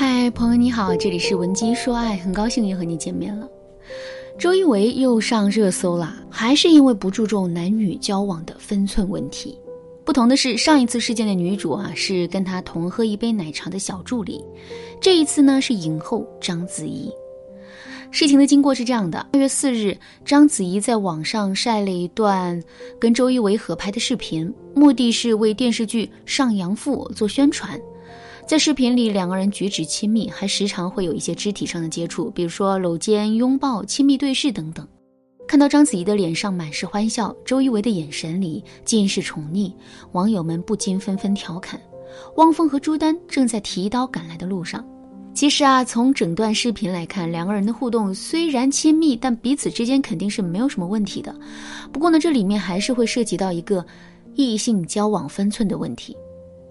嗨，朋友你好，这里是文姬说爱，很高兴又和你见面了。周一围又上热搜了，还是因为不注重男女交往的分寸问题。不同的是，上一次事件的女主啊是跟他同喝一杯奶茶的小助理，这一次呢是影后章子怡。事情的经过是这样的：二月四日，章子怡在网上晒了一段跟周一围合拍的视频，目的是为电视剧《上阳赋》做宣传。在视频里，两个人举止亲密，还时常会有一些肢体上的接触，比如说搂肩、拥抱、亲密对视等等。看到章子怡的脸上满是欢笑，周一围的眼神里尽是宠溺，网友们不禁纷纷调侃：汪峰和朱丹正在提刀赶来的路上。其实啊，从整段视频来看，两个人的互动虽然亲密，但彼此之间肯定是没有什么问题的。不过呢，这里面还是会涉及到一个异性交往分寸的问题。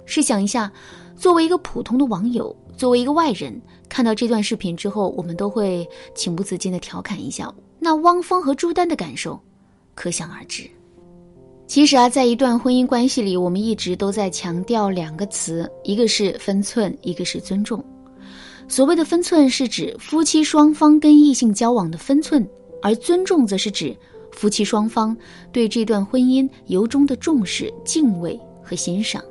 试想一下，作为一个普通的网友，作为一个外人，看到这段视频之后，我们都会情不自禁的调侃一下。那汪峰和朱丹的感受，可想而知。其实啊，在一段婚姻关系里，我们一直都在强调两个词，一个是分寸，一个是尊重。所谓的分寸是指夫妻双方跟异性交往的分寸，而尊重则是指夫妻双方对这段婚姻由衷的重视、敬畏和欣赏。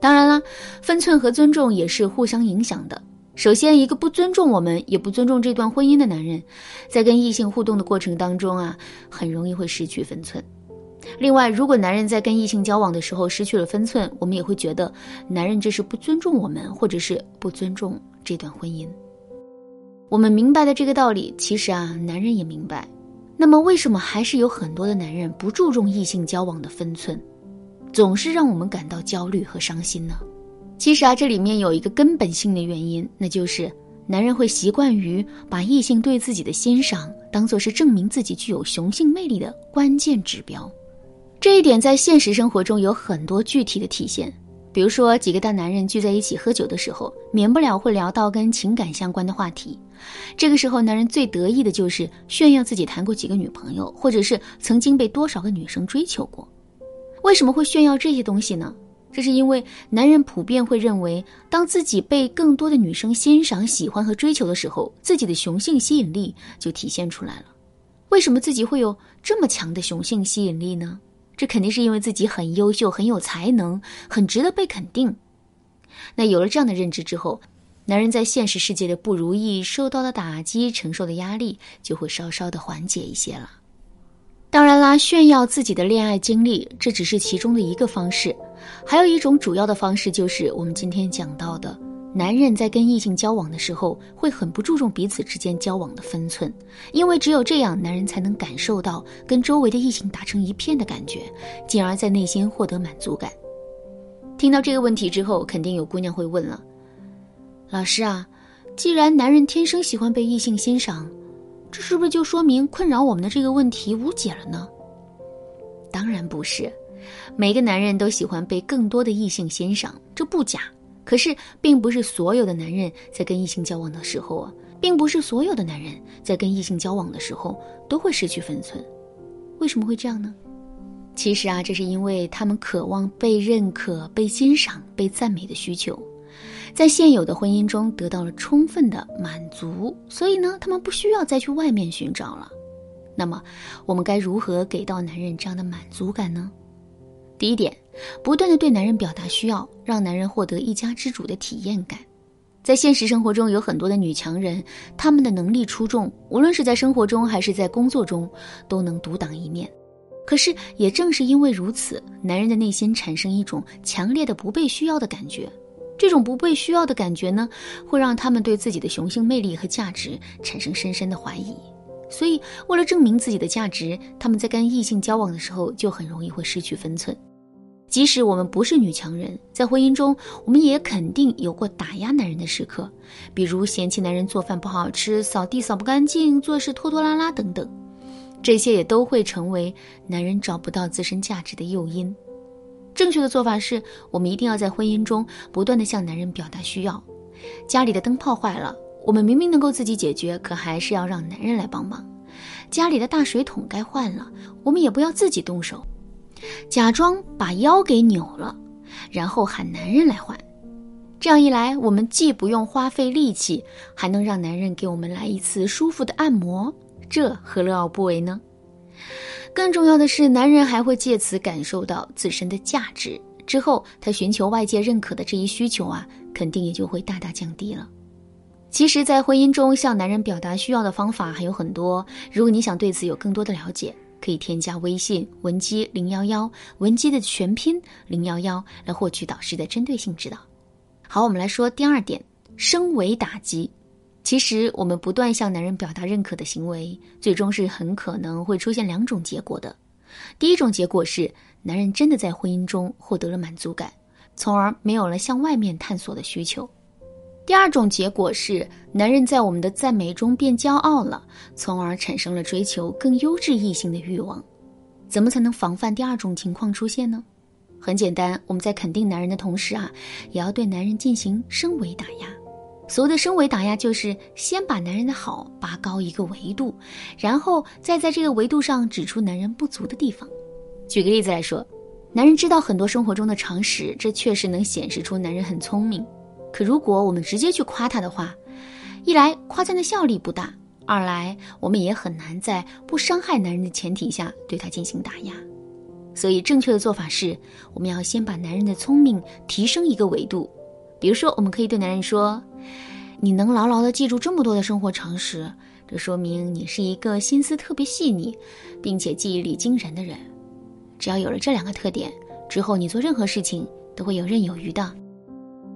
当然了，分寸和尊重也是互相影响的。首先，一个不尊重我们，也不尊重这段婚姻的男人，在跟异性互动的过程当中啊，很容易会失去分寸。另外，如果男人在跟异性交往的时候失去了分寸，我们也会觉得男人这是不尊重我们，或者是不尊重。这段婚姻，我们明白的这个道理，其实啊，男人也明白。那么，为什么还是有很多的男人不注重异性交往的分寸，总是让我们感到焦虑和伤心呢？其实啊，这里面有一个根本性的原因，那就是男人会习惯于把异性对自己的欣赏当做是证明自己具有雄性魅力的关键指标。这一点在现实生活中有很多具体的体现。比如说，几个大男人聚在一起喝酒的时候，免不了会聊到跟情感相关的话题。这个时候，男人最得意的就是炫耀自己谈过几个女朋友，或者是曾经被多少个女生追求过。为什么会炫耀这些东西呢？这是因为男人普遍会认为，当自己被更多的女生欣赏、喜欢和追求的时候，自己的雄性吸引力就体现出来了。为什么自己会有这么强的雄性吸引力呢？这肯定是因为自己很优秀、很有才能、很值得被肯定。那有了这样的认知之后，男人在现实世界的不如意、受到的打击、承受的压力就会稍稍的缓解一些了。拉，炫耀自己的恋爱经历，这只是其中的一个方式，还有一种主要的方式就是我们今天讲到的。男人在跟异性交往的时候，会很不注重彼此之间交往的分寸，因为只有这样，男人才能感受到跟周围的异性打成一片的感觉，进而，在内心获得满足感。听到这个问题之后，肯定有姑娘会问了：“老师啊，既然男人天生喜欢被异性欣赏，这是不是就说明困扰我们的这个问题无解了呢？”当然不是，每个男人都喜欢被更多的异性欣赏，这不假。可是，并不是所有的男人在跟异性交往的时候啊，并不是所有的男人在跟异性交往的时候都会失去分寸。为什么会这样呢？其实啊，这是因为他们渴望被认可、被欣赏、被赞美的需求，在现有的婚姻中得到了充分的满足，所以呢，他们不需要再去外面寻找了。那么，我们该如何给到男人这样的满足感呢？第一点，不断的对男人表达需要，让男人获得一家之主的体验感。在现实生活中，有很多的女强人，她们的能力出众，无论是在生活中还是在工作中，都能独当一面。可是，也正是因为如此，男人的内心产生一种强烈的不被需要的感觉。这种不被需要的感觉呢，会让他们对自己的雄性魅力和价值产生深深的怀疑。所以，为了证明自己的价值，他们在跟异性交往的时候，就很容易会失去分寸。即使我们不是女强人，在婚姻中，我们也肯定有过打压男人的时刻，比如嫌弃男人做饭不好吃、扫地扫不干净、做事拖拖拉拉等等，这些也都会成为男人找不到自身价值的诱因。正确的做法是，我们一定要在婚姻中不断的向男人表达需要。家里的灯泡坏了，我们明明能够自己解决，可还是要让男人来帮忙。家里的大水桶该换了，我们也不要自己动手。假装把腰给扭了，然后喊男人来换。这样一来，我们既不用花费力气，还能让男人给我们来一次舒服的按摩，这何乐而不为呢？更重要的是，男人还会借此感受到自身的价值，之后他寻求外界认可的这一需求啊，肯定也就会大大降低了。其实，在婚姻中向男人表达需要的方法还有很多，如果你想对此有更多的了解，可以添加微信文姬零幺幺，文姬的全拼零幺幺，来获取导师的针对性指导。好，我们来说第二点，升维打击。其实，我们不断向男人表达认可的行为，最终是很可能会出现两种结果的。第一种结果是，男人真的在婚姻中获得了满足感，从而没有了向外面探索的需求。第二种结果是，男人在我们的赞美中变骄傲了，从而产生了追求更优质异性的欲望。怎么才能防范第二种情况出现呢？很简单，我们在肯定男人的同时啊，也要对男人进行升维打压。所谓的升维打压，就是先把男人的好拔高一个维度，然后再在这个维度上指出男人不足的地方。举个例子来说，男人知道很多生活中的常识，这确实能显示出男人很聪明。可如果我们直接去夸他的话，一来夸赞的效力不大，二来我们也很难在不伤害男人的前提下对他进行打压。所以，正确的做法是，我们要先把男人的聪明提升一个维度。比如说，我们可以对男人说：“你能牢牢地记住这么多的生活常识，这说明你是一个心思特别细腻，并且记忆力惊人的人。只要有了这两个特点，之后你做任何事情都会游刃有余的。”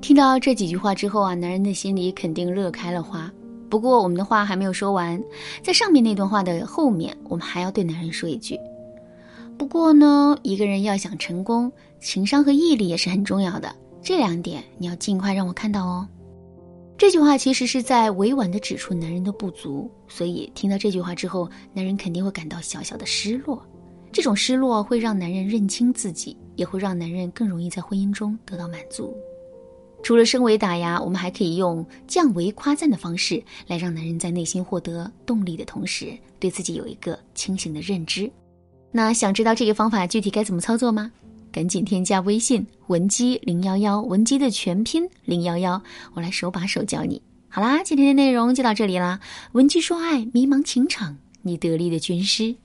听到这几句话之后啊，男人的心里肯定乐开了花。不过，我们的话还没有说完，在上面那段话的后面，我们还要对男人说一句。不过呢，一个人要想成功，情商和毅力也是很重要的。这两点你要尽快让我看到哦。这句话其实是在委婉地指出男人的不足，所以听到这句话之后，男人肯定会感到小小的失落。这种失落会让男人认清自己，也会让男人更容易在婚姻中得到满足。除了升维打压，我们还可以用降维夸赞的方式来让男人在内心获得动力的同时，对自己有一个清醒的认知。那想知道这个方法具体该怎么操作吗？赶紧添加微信文姬零幺幺，文姬的全拼零幺幺，我来手把手教你。好啦，今天的内容就到这里啦。文姬说爱，迷茫情场，你得力的军师。